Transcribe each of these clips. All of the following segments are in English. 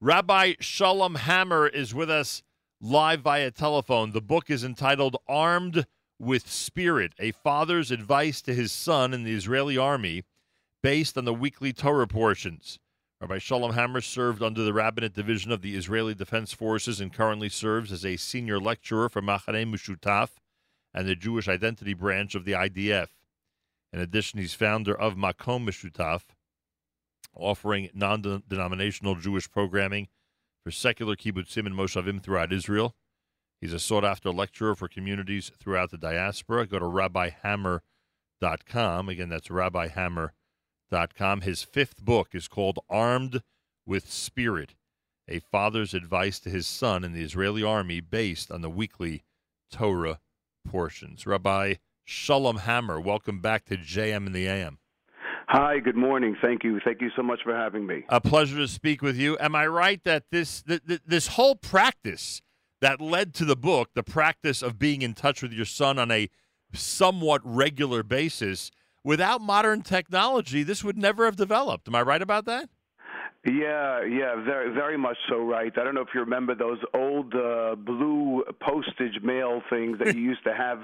Rabbi Shalom Hammer is with us live via telephone. The book is entitled Armed with Spirit A Father's Advice to His Son in the Israeli Army, based on the weekly Torah portions. Rabbi Shalom Hammer served under the Rabbinate Division of the Israeli Defense Forces and currently serves as a senior lecturer for Machaneh Mushutaf and the Jewish Identity Branch of the IDF. In addition, he's founder of Makom Mushutaf, offering non denominational Jewish programming for secular kibbutzim and moshavim throughout Israel. He's a sought after lecturer for communities throughout the diaspora. Go to rabbihammer.com. Again, that's rabbihammer.com. His fifth book is called Armed with Spirit A Father's Advice to His Son in the Israeli Army, based on the weekly Torah portions. Rabbi Shalom Hammer, welcome back to JM in the AM. Hi, good morning. Thank you. Thank you so much for having me. A pleasure to speak with you. Am I right that this th- th- this whole practice that led to the book, the practice of being in touch with your son on a somewhat regular basis, without modern technology, this would never have developed. Am I right about that? Yeah, yeah, very, very much so. Right. I don't know if you remember those old uh, blue postage mail things that you used to have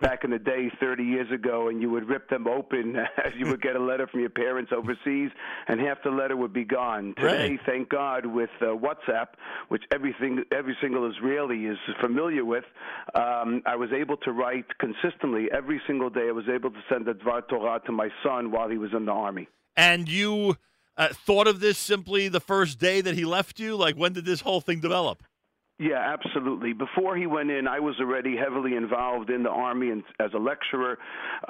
back in the day, 30 years ago, and you would rip them open as you would get a letter from your parents overseas, and half the letter would be gone. Today, Right. thank God, with uh, WhatsApp, which everything, every single Israeli is familiar with, um, I was able to write consistently every single day. I was able to send a Dvar Torah to my son while he was in the army. And you uh, thought of this simply the first day that he left you? Like, when did this whole thing develop? Yeah, absolutely. Before he went in, I was already heavily involved in the army and as a lecturer,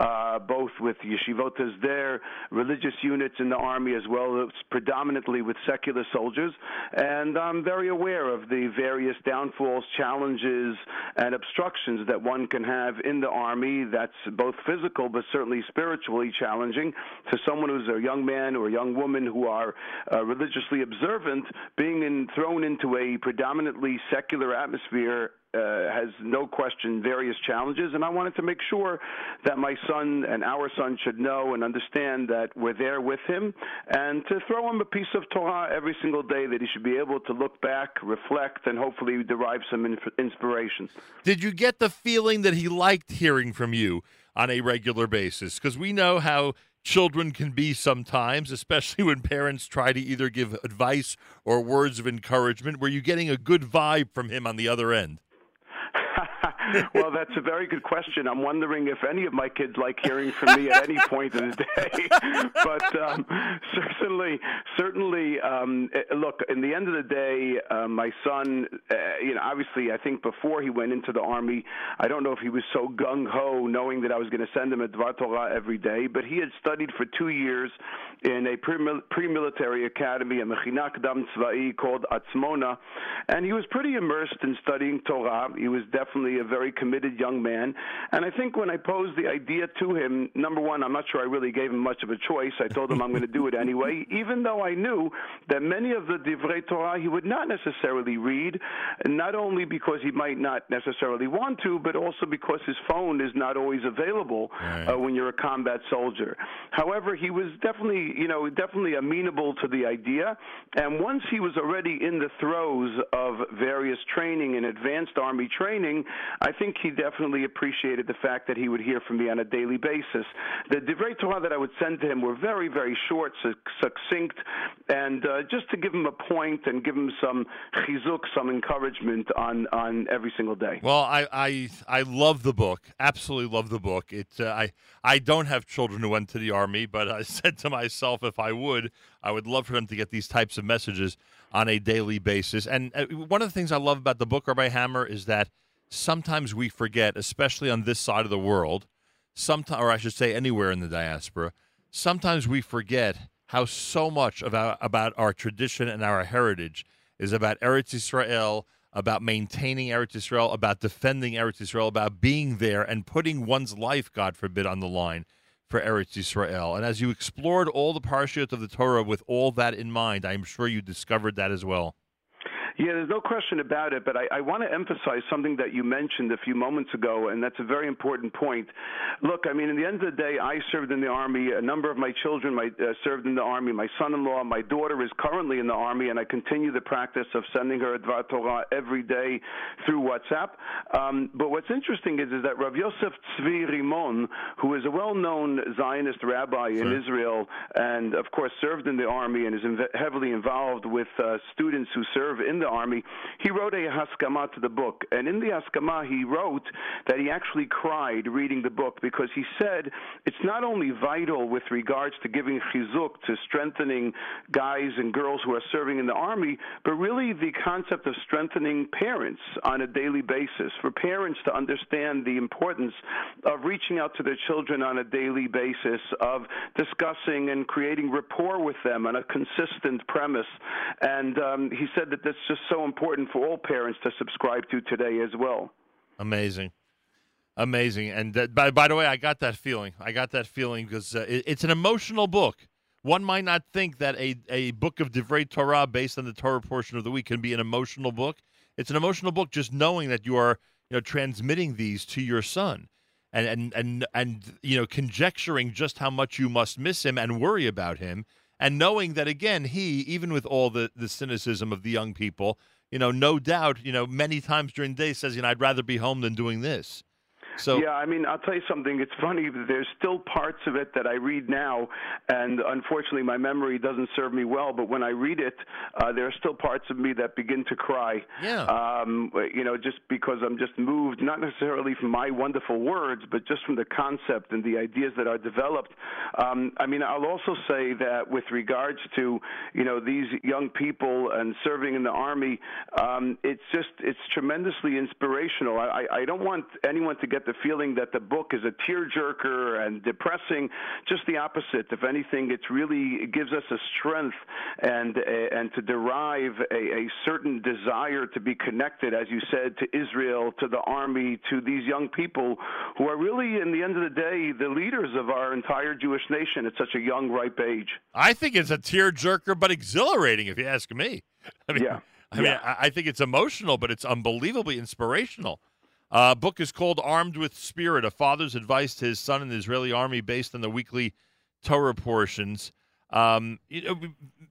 uh, both with yeshivot hesder, religious units in the army, as well as predominantly with secular soldiers. And I'm very aware of the various downfalls, challenges, and obstructions that one can have in the army. That's both physical, but certainly spiritually challenging to someone who's a young man or a young woman who are uh, religiously observant, being in, thrown into a predominantly secular atmosphere uh, has no question various challenges, and I wanted to make sure that my son and our son should know and understand that we're there with him, and to throw him a piece of Torah every single day that he should be able to look back, reflect, and hopefully derive some in- inspiration. Did you get the feeling that he liked hearing from you on a regular basis? Because we know how children can be sometimes, especially when parents try to either give advice or words of encouragement. Were you getting a good vibe from him on the other end? Well, that's a very good question. I'm wondering if any of my kids like hearing from me at any point in the day. but um, certainly, certainly, um, eh, look. In the end of the day, uh, my son, uh, you know, obviously, I think before he went into the army, I don't know if he was so gung ho, knowing that I was going to send him a Dvar Torah every day. But he had studied for two years in a pre military academy, a Mechina Dam Tzva'i called Atzmona, and he was pretty immersed in studying Torah. He was definitely a very committed young man. And I think when I posed the idea to him, number one, I'm not sure I really gave him much of a choice. I told him I'm going to do it anyway, even though I knew that many of the Divrei Torah he would not necessarily read, not only because he might not necessarily want to, but also because his phone is not always available Right. uh, when you're a combat soldier. However, he was definitely, you know, definitely amenable to the idea. And once he was already in the throes of various training and advanced army training, I think he definitely appreciated the fact that he would hear from me on a daily basis. The Divrei Torah that I would send to him were very, very short, succinct, and uh, just to give him a point and give him some chizuk, some encouragement on on every single day. Well, I, I I love the book. Absolutely love the book. It uh, I I don't have children who went to the army, but I said to myself, if I would, I would love for them to get these types of messages on a daily basis. And uh, one of the things I love about the book, Rabbi Hammer, is that sometimes we forget, especially on this side of the world, or I should say, anywhere in the diaspora, sometimes we forget how so much about about our tradition and our heritage is about Eretz Israel, about maintaining Eretz Israel, about defending Eretz Israel, about being there and putting one's life, God forbid, on the line for Eretz Israel. And as you explored all the parashiyot of the Torah with all that in mind, I am sure you discovered that as well. Yeah, there's no question about it, but I, I want to emphasize something that you mentioned a few moments ago, and that's a very important point. Look, I mean, in the end of the day, I served in the Army. A number of my children my, uh, served in the Army. My son in law, my daughter is currently in the Army, and I continue the practice of sending her a Dvar Torah every day through WhatsApp. Um, but what's interesting is, is that Rav Yosef Tzvi Rimon, who is a well known Zionist rabbi sure. in Israel, and of course served in the Army and is inv- heavily involved with uh, students who serve in the Army, he wrote a Haskama to the book. And in the Haskama, he wrote that he actually cried reading the book because he said it's not only vital with regards to giving chizuk, to strengthening guys and girls who are serving in the Army, but really the concept of strengthening parents on a daily basis, for parents to understand the importance of reaching out to their children on a daily basis, of discussing and creating rapport with them on a consistent premise. And um, he said that that's just so important for all parents to subscribe to today as well. Amazing. Amazing. And uh, by, by the way, I got that feeling. I got that feeling because uh, it, it's an emotional book. One might not think that a, a book of Divrei Torah based on the Torah portion of the week can be an emotional book. It's an emotional book just knowing that you are you know transmitting these to your son and and and and you know conjecturing just how much you must miss him and worry about him and knowing that again he even with all the the cynicism of the young people you know no doubt you know many times during the day says you know I'd rather be home than doing this so yeah, I mean, I'll tell you something. It's funny. There's still parts of it that I read now, and unfortunately, my memory doesn't serve me well. But when I read it, uh, there are still parts of me that begin to cry. Yeah. Um, you know, just because I'm just moved, not necessarily from my wonderful words, but just from the concept and the ideas that are developed. Um, I mean, I'll also say that with regards to you know these young people and serving in the army, um, it's just it's tremendously inspirational. I, I don't want anyone to get the feeling that the book is a tearjerker and depressing. Just the opposite. If anything, it really gives us a strength and and to derive a, a certain desire to be connected, as you said, to Israel, to the army, to these young people who are really, in the end of the day, the leaders of our entire Jewish nation at such a young, ripe age. I think it's a tearjerker, but exhilarating, if you ask me. I mean, yeah. I mean, yeah. I think it's emotional, but it's unbelievably inspirational. Uh, book is called Armed with Spirit, a father's advice to his son in the Israeli army based on the weekly Torah portions. Um, you know,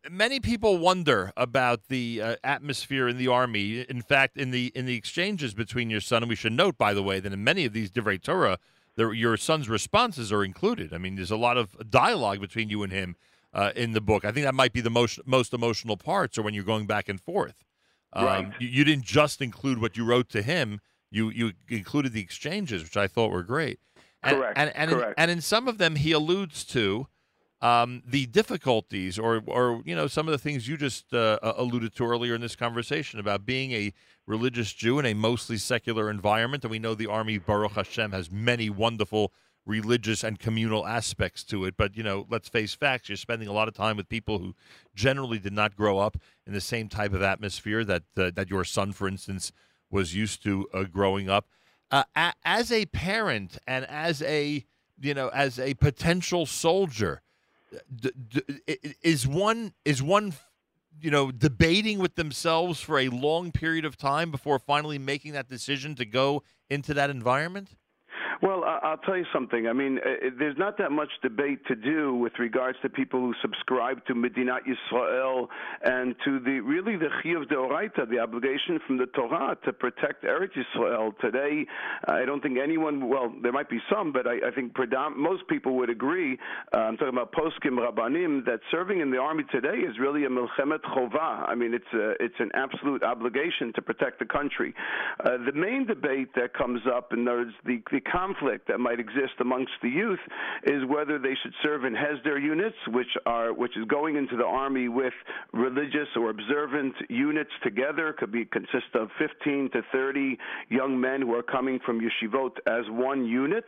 many people wonder about the uh, atmosphere in the army. In fact, in the in the exchanges between your son, and we should note, by the way, that in many of these Divrei Torah, there, your son's responses are included. I mean, there's a lot of dialogue between you and him uh, in the book. I think that might be the most most emotional parts, or when you're going back and forth. Um, right. you, you didn't just include what you wrote to him you you included the exchanges, which I thought were great. And, Correct. And and, Correct. In, and in some of them, he alludes to um, the difficulties, or or you know, some of the things you just uh, alluded to earlier in this conversation about being a religious Jew in a mostly secular environment. And we know the army, Baruch Hashem, has many wonderful religious and communal aspects to it. But you know, let's face facts. You're spending a lot of time with people who generally did not grow up in the same type of atmosphere that uh, that your son, for instance, was used to uh, growing up. Uh, a- as a parent and as a you know as a potential soldier, d- d- is one is one you know debating with themselves for a long period of time before finally making that decision to go into that environment? Well, I'll tell you something. I mean, uh, there's not that much debate to do with regards to people who subscribe to Medinat Yisrael and to the really the chiyuv deoraita, the obligation from the Torah to protect Eretz Yisrael. Today, I don't think anyone. Well, there might be some, but I, I think most people would agree. Uh, I'm talking about poskim rabbanim that serving in the army today is really a milchemet Chovah. I mean, it's a, it's an absolute obligation to protect the country. Uh, the main debate that comes up, and there's the the conflict that might exist amongst the youth is whether they should serve in Hesder units, which are which is going into the army with religious or observant units together. Could be consist of 15 to 30 young men who are coming from yeshivot as one unit,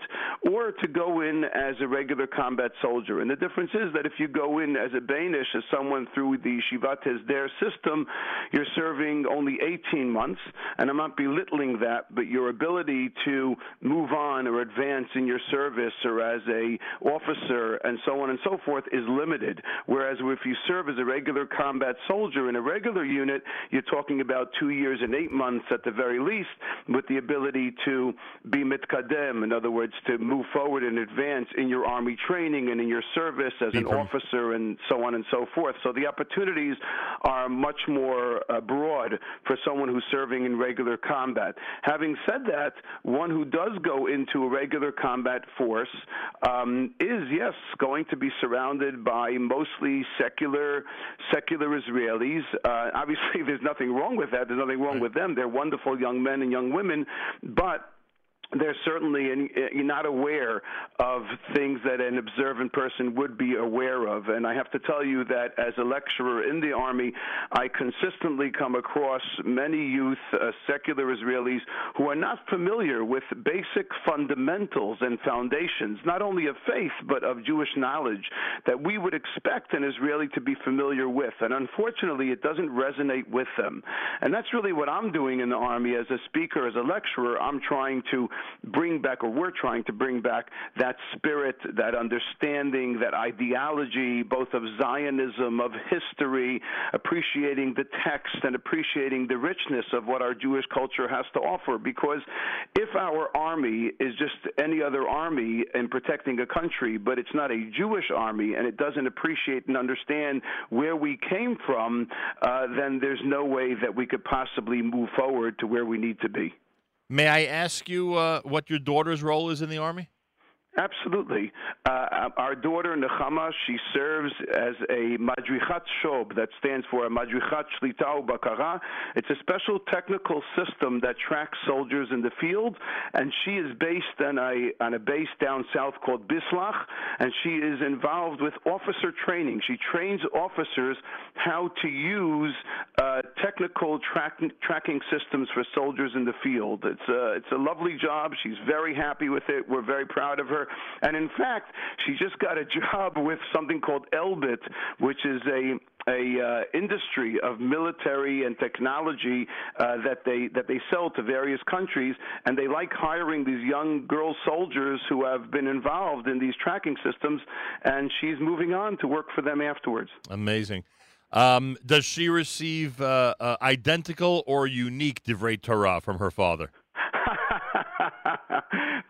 or to go in as a regular combat soldier. And the difference is that if you go in as a Banish, as someone through the Shivat Hesder system, you're serving only 18 months. And I'm not belittling that, but your ability to move on on or advance in your service or as a officer and so on and so forth is limited. Whereas if you serve as a regular combat soldier in a regular unit, you're talking about two years and eight months at the very least, with the ability to be mitkadem, in other words, to move forward and advance in your army training and in your service as an officer and so on and so forth. So the opportunities are much more uh, broad for someone who's serving in regular combat. Having said that, one who does go into a regular combat force um, is, yes, going to be surrounded by mostly secular secular Israelis. Uh, obviously, there's nothing wrong with that. There's nothing wrong with them. They're wonderful young men and young women, but they're certainly in, in, not aware of things that an observant person would be aware of. And I have to tell you that as a lecturer in the Army, I consistently come across many youth, uh, secular Israelis, who are not familiar with basic fundamentals and foundations, not only of faith, but of Jewish knowledge that we would expect an Israeli to be familiar with. And unfortunately, it doesn't resonate with them. And that's really what I'm doing in the Army as a speaker, as a lecturer. I'm trying to bring back, or we're trying to bring back, that spirit, that understanding, that ideology, both of Zionism, of history, appreciating the text, and appreciating the richness of what our Jewish culture has to offer. Because if our army is just any other army in protecting a country, but it's not a Jewish army and it doesn't appreciate and understand where we came from, uh, then there's no way that we could possibly move forward to where we need to be. May I ask you uh, what your daughter's role is in the Army? Absolutely. Uh, our daughter Nechama, she serves as a Madrichat Shob, that stands for Madrichat Shlita Bakara. It's a special technical system that tracks soldiers in the field, and she is based on a on a base down south called Bislach, and she is involved with officer training. She trains officers how to use uh, technical track, tracking systems for soldiers in the field. It's a it's a lovely job. She's very happy with it. We're very proud of her. And in fact, she just got a job with something called Elbit, which is a a uh, industry of military and technology uh, that they that they sell to various countries, and they like hiring these young girl soldiers who have been involved in these tracking systems. And she's moving on to work for them afterwards. Amazing. Um, does she receive uh, uh identical or unique divrei Torah from her father?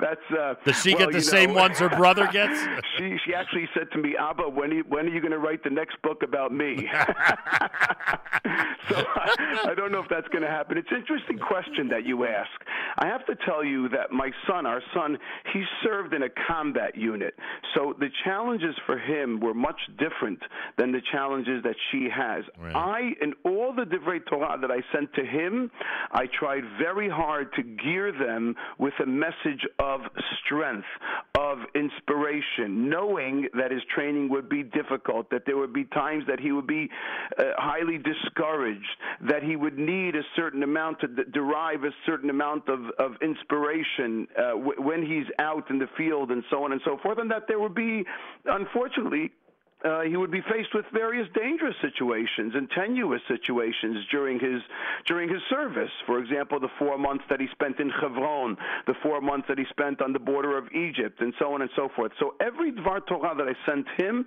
That's uh, does she well, get the same know, ones her brother gets? she she actually said to me, Abba, when are you, when are you going to write the next book about me? so I, I don't know if that's going to happen. It's an interesting question that you ask. I have to tell you that my son, our son, he served in a combat unit, so the challenges for him were much different than the challenges that she has. Right. I, in all the divrei Torah that I sent to him, I tried very hard to gear them with a message of strength, of inspiration, knowing that his training would be difficult, that there would be times that he would be uh, highly discouraged, that he would need a certain amount to d- derive a certain amount of, of inspiration uh, w- when he's out in the field and so on and so forth, and that there would be, unfortunately, uh, he would be faced with various dangerous situations and tenuous situations during his during his service. For example, the four months that he spent in Hebron, the four months that he spent on the border of Egypt, and so on and so forth. So every Dvar Torah that I sent him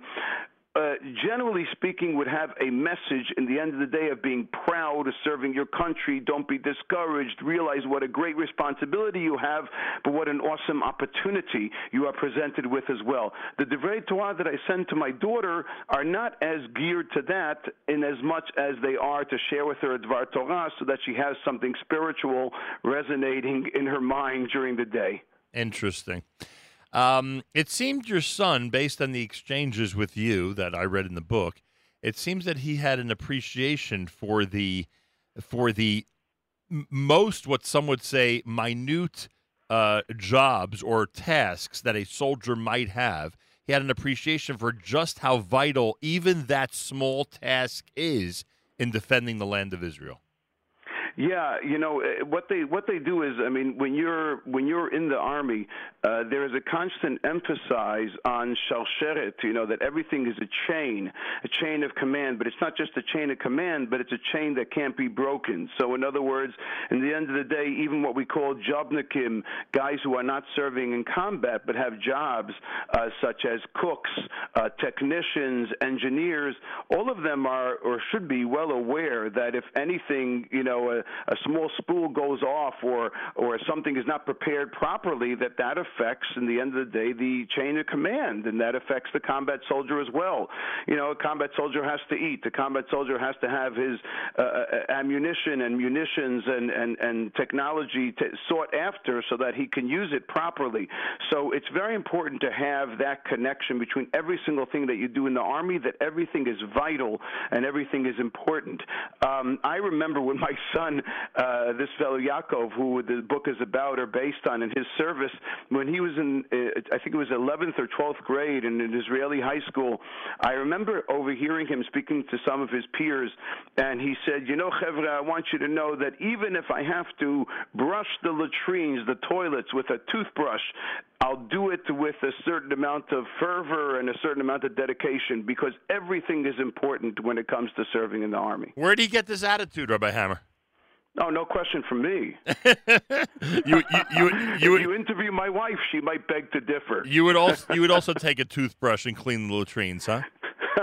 uh, generally speaking, would have a message in the end of the day of being proud of serving your country. Don't be discouraged. Realize what a great responsibility you have, but what an awesome opportunity you are presented with as well. The Divrei Torah that I send to my daughter are not as geared to that in as much as they are to share with her a Dvar Torah so that she has something spiritual resonating in her mind during the day. Interesting. Um, it seemed your son, based on the exchanges with you that I read in the book, it seems that he had an appreciation for the for the most what some would say minute uh, jobs or tasks that a soldier might have. He had an appreciation for just how vital even that small task is in defending the land of Israel. Yeah, you know eh, what they what they do is, I mean, when you're when you're in the army, uh, there is a constant emphasis on shalshelet. You know that everything is a chain, a chain of command, but it's not just a chain of command, but it's a chain that can't be broken. So, in other words, in the end of the day, even what we call jobnikim, guys who are not serving in combat but have jobs uh, such as cooks, uh, technicians, engineers, all of them are or should be well aware that if anything, you know, a, small spool goes off or or something is not prepared properly, that that affects, in the end of the day, the chain of command, and that affects the combat soldier as well. You know, a combat soldier has to eat. The combat soldier has to have his uh, uh ammunition and munitions and and and technology sought after so that he can use it properly. So it's very important to have that connection between every single thing that you do in the army. That everything is vital and everything is important. Um, I remember when my son, uh, this fellow Yaakov, who the book is about or based on, in his service, when he was in, uh, I think it was 11th or 12th grade in an Israeli high school, I remember overhearing him speaking to some of his peers, and he said, "You know, Chevra, I want you to know that even if I have to brush the latrines, the toilets with a toothbrush, I'll do it with a certain amount of fervor and a certain amount of dedication because everything is important when it comes to serving in the army. Where do you get this attitude, Rabbi Hammer? No, no question from me. you, you, you, you, if you interview my wife, she might beg to differ. You would also, you would also take a toothbrush and clean the latrines, huh?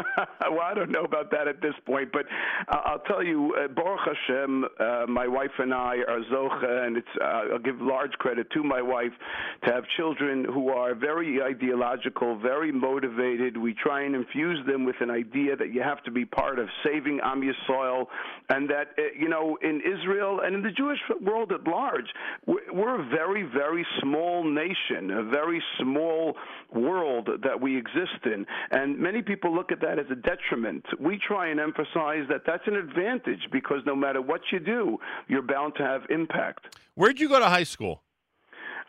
well, I don't know about that at this point, but uh, I'll tell you, uh, Baruch Hashem, uh, my wife and I are zocha, and it's uh, I'll give large credit to my wife to have children who are very ideological, very motivated. We try and infuse them with an idea that you have to be part of saving Am Yisrael, and that uh, you know in Israel and in the Jewish world at large, we're a very, very small nation, a very small world that we exist in, and many people look at that as a detriment. We try and emphasize that that's an advantage because no matter what you do, you're bound to have impact. Where'd you go to high school?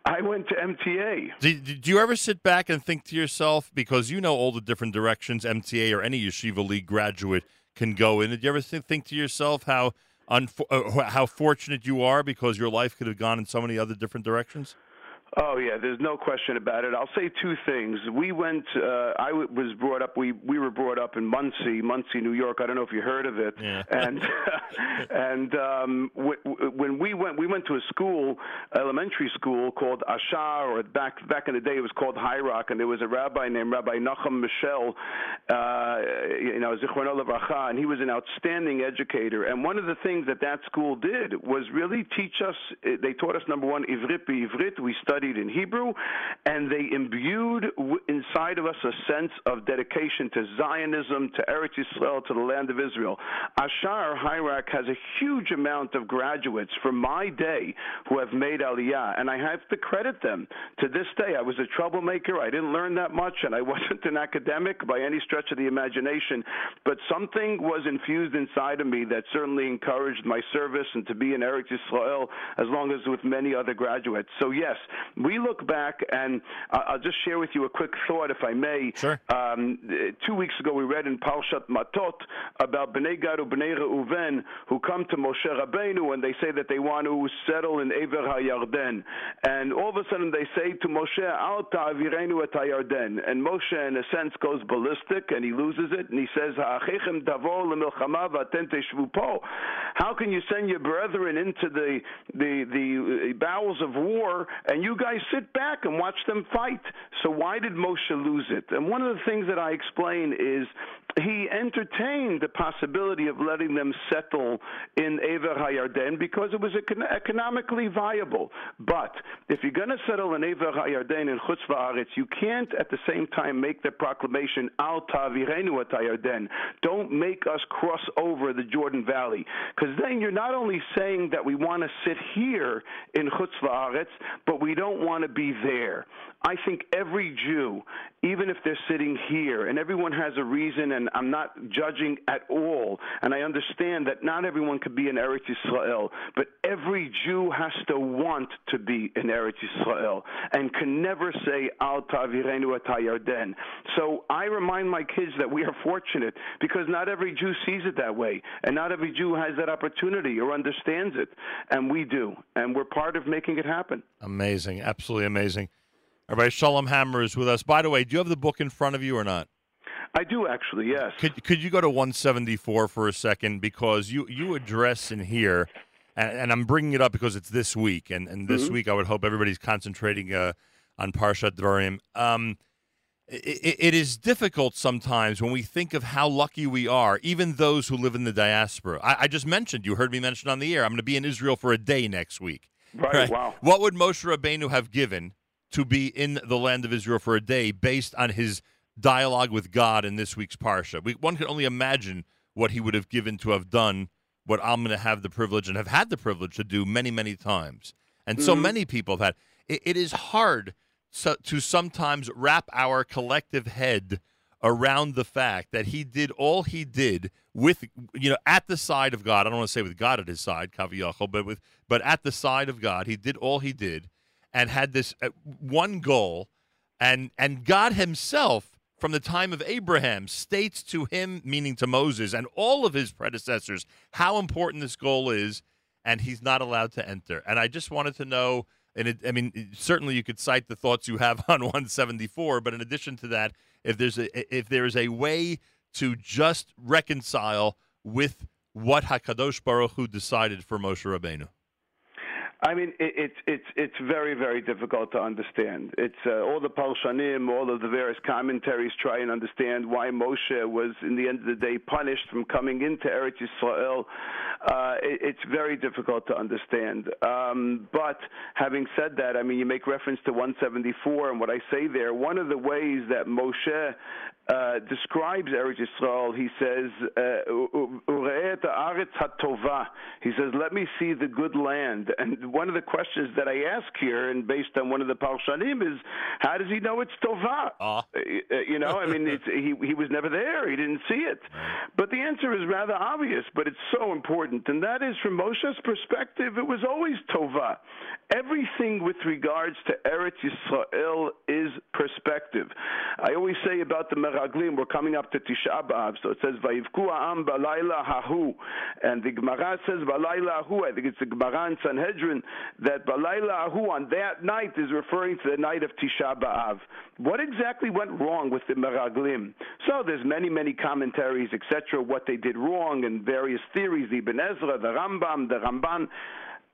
I went to MTA. Did, did you ever sit back and think to yourself, because you know all the different directions MTA or any Yeshiva League graduate can go in, did you ever think to yourself how, unfo- uh, how fortunate you are because your life could have gone in so many other different directions? Oh yeah, there's no question about it. I'll say two things. We went. Uh, I w- was brought up. We we were brought up in Monsey, Monsey, New York. I don't know if you heard of it. Yeah. And and um, w- w- when we went, we went to a school, elementary school called Ashar, or back back in the day it was called High Rock, and there was a rabbi named Rabbi Nachum Michel, uh, you know, Levracha, and he was an outstanding educator. And one of the things that that school did was really teach us. They taught us number one Ivrit Ivrit. We studied studied in Hebrew, and they imbued inside of us a sense of dedication to Zionism, to Eretz Yisrael, to the land of Israel. Ashar Hirak has a huge amount of graduates from my day who have made Aliyah, and I have to credit them. To this day, I was a troublemaker. I didn't learn that much, and I wasn't an academic by any stretch of the imagination, but something was infused inside of me that certainly encouraged my service and to be in Eretz Yisrael as long as with many other graduates. So yes, we look back, and I'll just share with you a quick thought, if I may. Sure. Um, two weeks ago, we read in Parshat Matot about Bnei Gad and Bnei Reuven who come to Moshe Rabbeinu and they say that they want to settle in Ever HaYarden. And all of a sudden they say to Moshe, Al ta'avirenu et HaYarden. And Moshe, in a sense, goes ballistic and he loses it and he says, Ha'achechem davor lemilchama v'aten teshvu po. How can you send your brethren into the, the, the bowels of war and you guys sit back and watch them fight. So why did Moshe lose it? And one of the things that I explain is he entertained the possibility of letting them settle in Ever Hayarden because it was econ- economically viable. But if you're going to settle in Ever Hayarden in Chutz La'aretz, you can't at the same time make the proclamation Al Tavirenu at Hayarden. Don't make us cross over the Jordan Valley, because then you're not only saying that we want to sit here in Chutz La'aretz, but we don't want to be there. I think every Jew, even if they're sitting here, and everyone has a reason again, I'm not judging at all, and I understand that not everyone could be in Eretz Yisrael, but every Jew has to want to be in Eretz Yisrael and can never say Al Tavirenu Yarden. So I remind my kids that we are fortunate because not every Jew sees it that way, and not every Jew has that opportunity or understands it, and we do, and we're part of making it happen. Amazing, absolutely amazing. Everybody, Shalom Hammer is with us. By the way, do you have the book in front of you or not? I do actually, yes. Could could you go to 174 for a second because you you address in here, and, and I'm bringing it up because it's this week, and and this mm-hmm. week I would hope everybody's concentrating uh, on Parshat Dvarim. Um, it, it is difficult sometimes when we think of how lucky we are, even those who live in the diaspora. I, I just mentioned, you heard me mention on the air, I'm going to be in Israel for a day next week. Right, right, wow. What would Moshe Rabbeinu have given to be in the land of Israel for a day based on his dialogue with God in this week's Parsha. We, one can only imagine what he would have given to have done what I'm going to have the privilege and have had the privilege to do many, many times. And mm-hmm. so many people have had. it, it is hard so, to sometimes wrap our collective head around the fact that he did all he did with you know at the side of God. I don't want to say with God at his side, Kaviyachol, but with but at the side of God, he did all he did and had this uh, one goal, and and God Himself from the time of Abraham states to him, meaning to Moses and all of his predecessors, how important this goal is, and he's not allowed to enter. And I just wanted to know, and it, I mean, certainly you could cite the thoughts you have on 174, but in addition to that, if there's a if there is a way to just reconcile with what Hakadosh Baruch Hu decided for Moshe Rabbeinu. I mean, it, it's it's it's very very difficult to understand. It's uh, all the parshanim, all of the various commentaries try and understand why Moshe was, in the end of the day, punished from coming into Eretz Yisrael. Uh, it, it's very difficult to understand. Um, but having said that, I mean, you make reference to 174, and what I say there, one of the ways that Moshe uh, describes Eretz Yisrael. He says, uh, He says, "Let me see the good land." And one of the questions that I ask here, and based on one of the parshanim, is how does he know it's tova? Uh. You know, I mean, he he was never there; he didn't see it. But the answer is rather obvious, but it's so important, and that is from Moshe's perspective, it was always tova. Everything with regards to Eretz Yisrael is perspective. I always say about the Meraglim, we're coming up to Tisha B'Av, so it says Vayivku Am Balayla Hahu, and the Gemara says Balayla Hahu. I think it's the Gemara in Sanhedrin that Balayla Hahu on that night is referring to the night of Tisha B'Av. What exactly went wrong with the Meraglim? So there's many, many commentaries, etc., what they did wrong, and various theories, the Ibn Ezra, the Rambam, the Ramban.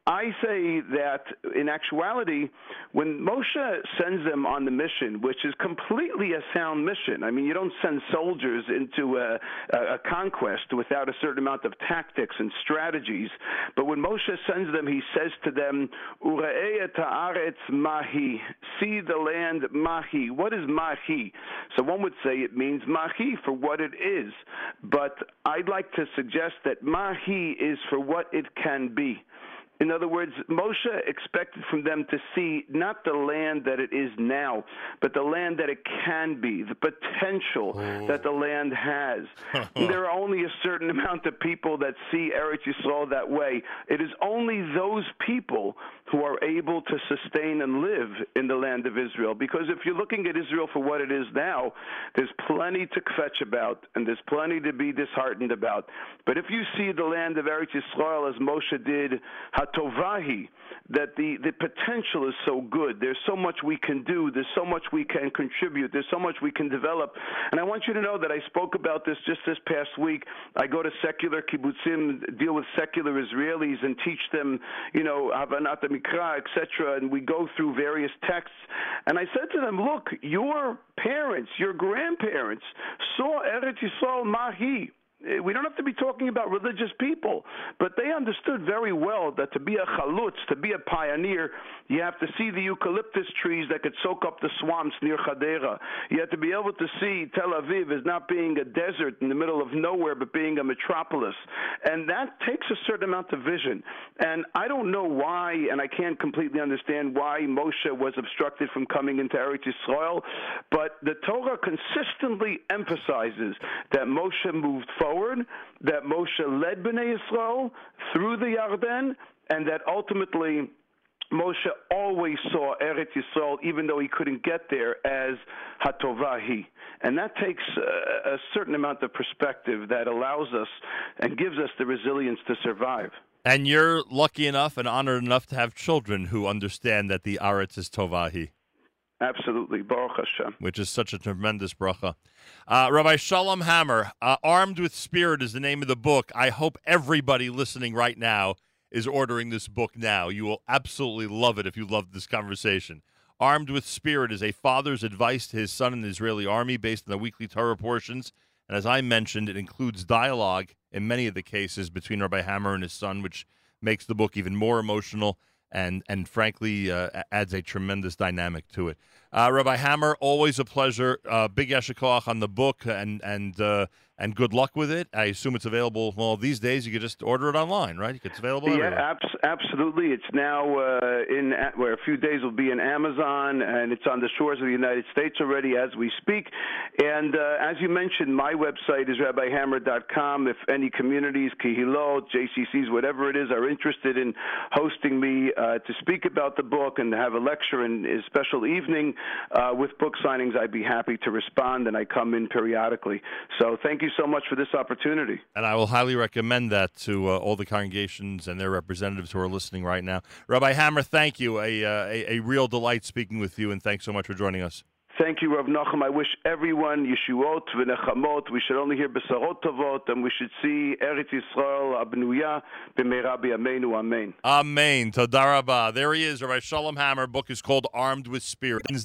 I say that in actuality, when Moshe sends them on the mission, which is completely a sound mission, I mean, you don't send soldiers into a, a, conquest without a certain amount of tactics and strategies. But when Moshe sends them, he says to them, ta'aretz mahi, see the land mahi. What is mahi? So one would say it means mahi for what it is. But I'd like to suggest that mahi is for what it can be. In other words, Moshe expected from them to see not the land that it is now, but the land that it can be, the potential oh. that the land has. there are only a certain amount of people that see Eretz Yisrael that way. It is only those people who are able to sustain and live in the land of Israel. Because if you're looking at Israel for what it is now, there's plenty to fetch about, and there's plenty to be disheartened about. But if you see the land of Eretz Yisrael as Moshe did, Hatovahi, that the, the potential is so good. There's so much we can do. There's so much we can contribute. There's so much we can develop. And I want you to know that I spoke about this just this past week. I go to secular kibbutzim, deal with secular Israelis, and teach them, you know, Havanat Mikra, etc. And we go through various texts. And I said to them, look, your parents, your grandparents saw Eretz Yisrael Mahi we don't have to be talking about religious people, but they understood very well that to be a chalutz, to be a pioneer, you have to see the eucalyptus trees that could soak up the swamps near Hadera. You have to be able to see Tel Aviv as not being a desert in the middle of nowhere, but being a metropolis. And that takes a certain amount of vision. And I don't know why, and I can't completely understand why Moshe was obstructed from coming into Eretz Yisrael, but the Torah consistently emphasizes that Moshe moved forward, that Moshe led Bnei Yisrael through the Yarden, and that ultimately Moshe always saw Eretz Yisrael, even though he couldn't get there, as Hatovahi. And that takes a, a certain amount of perspective that allows us and gives us the resilience to survive. And you're lucky enough and honored enough to have children who understand that the Aretz is Tovahi. Absolutely, Baruch Hashem. Which is such a tremendous bracha. Uh, Rabbi Shalom Hammer, uh, Armed with Spirit is the name of the book. I hope everybody listening right now is ordering this book now. You will absolutely love it if you love this conversation. Armed with Spirit is a father's advice to his son in the Israeli army based on the weekly Torah portions. And as I mentioned, it includes dialogue in many of the cases between Rabbi Hammer and his son, which makes the book even more emotional and and frankly uh, adds a tremendous dynamic to it. Uh, Rabbi Hammer, always a pleasure. Uh, big yasher koach on the book, and and uh, and good luck with it. I assume it's available. Well, these days you can just order it online, right? It's available. Yeah, abs- absolutely. It's now uh, in where a few days will be in Amazon, and it's on the shores of the United States already as we speak. And uh, as you mentioned, my website is rabbihammer.com. If any communities, kehilot, JCCs, whatever it is, are interested in hosting me uh, to speak about the book and to have a lecture and a special evening uh, with book signings, I'd be happy to respond, and I come in periodically. So thank you so much for this opportunity. And I will highly recommend that to uh, all the congregations and their representatives who are listening right now. Rabbi Hammer, thank you. A, uh, a, a real delight speaking with you, and thanks so much for joining us. Thank you, Rav Nachum. I wish everyone Yeshuot v'nechamot. We should only hear besarot tovot, and we should see Eretz Yisrael abnuya b'meira b'yameinu. Amen. Amen. Todarabah. There he is, Rabbi Shalom Hammer. Book is called Armed with Spirit.